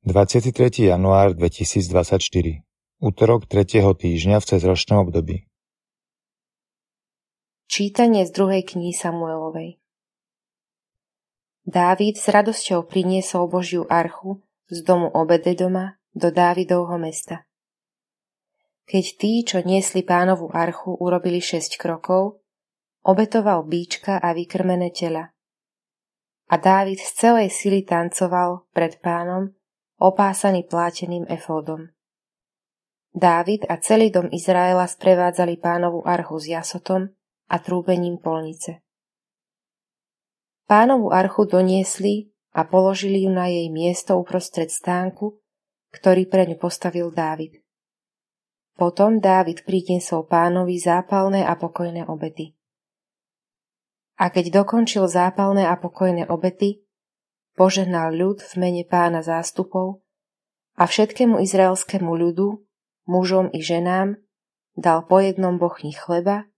23. január 2024 Útorok 3. týždňa v cezročnom období Čítanie z druhej knihy Samuelovej Dávid s radosťou priniesol Božiu archu z domu Obededoma do Dávidovho mesta. Keď tí, čo niesli pánovu archu, urobili šesť krokov, obetoval bíčka a vykrmené tela. A Dávid z celej sily tancoval pred pánom opásaný pláteným efódom. Dávid a celý dom Izraela sprevádzali pánovu archu s jasotom a trúbením polnice. Pánovu archu doniesli a položili ju na jej miesto uprostred stánku, ktorý pre ňu postavil Dávid. Potom Dávid priniesol pánovi zápalné a pokojné obety. A keď dokončil zápalné a pokojné obety, požehnal ľud v mene pána zástupov a všetkému izraelskému ľudu, mužom i ženám, dal po jednom bochni chleba,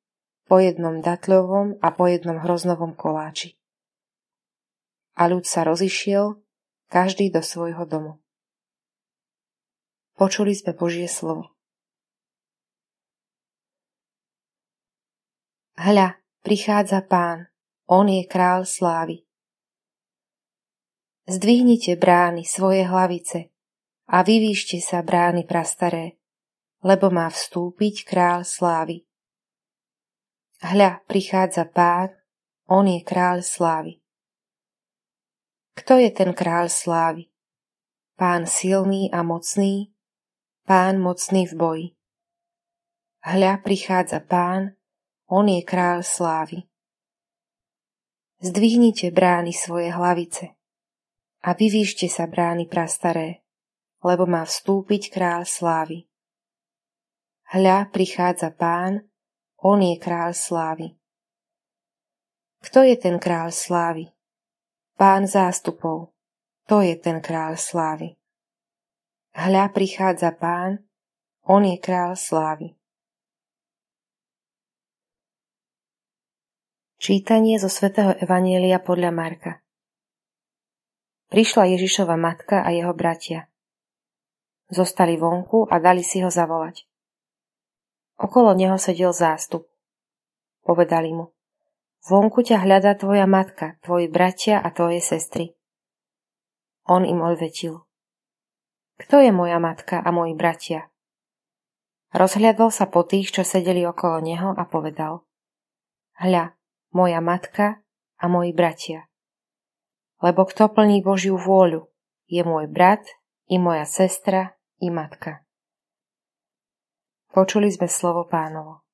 po jednom datľovom a po jednom hroznovom koláči. A ľud sa rozišiel, každý do svojho domu. Počuli sme Božie slovo. Hľa, prichádza pán, on je král slávy. Zdvihnite brány svoje hlavice a vyvýšte sa brány prastaré, lebo má vstúpiť král slávy. Hľa, prichádza pán, on je kráľ slávy. Kto je ten kráľ slávy? Pán silný a mocný, pán mocný v boji. Hľa, prichádza pán, on je kráľ slávy. Zdvihnite brány svoje hlavice a vyvýšte sa brány prastaré, lebo má vstúpiť kráľ slávy. Hľa prichádza pán, on je kráľ slávy. Kto je ten kráľ slávy? Pán zástupov, to je ten kráľ slávy. Hľa prichádza pán, on je kráľ slávy. Čítanie zo svätého Evanielia podľa Marka Prišla Ježišova matka a jeho bratia. Zostali vonku a dali si ho zavolať. Okolo neho sedel zástup. Povedali mu, vonku ťa hľadá tvoja matka, tvoji bratia a tvoje sestry. On im odvetil, kto je moja matka a moji bratia? Rozhľadol sa po tých, čo sedeli okolo neho a povedal, hľa, moja matka a moji bratia lebo kto plní Božiu vôľu, je môj brat, i moja sestra, i matka. Počuli sme slovo pánovo.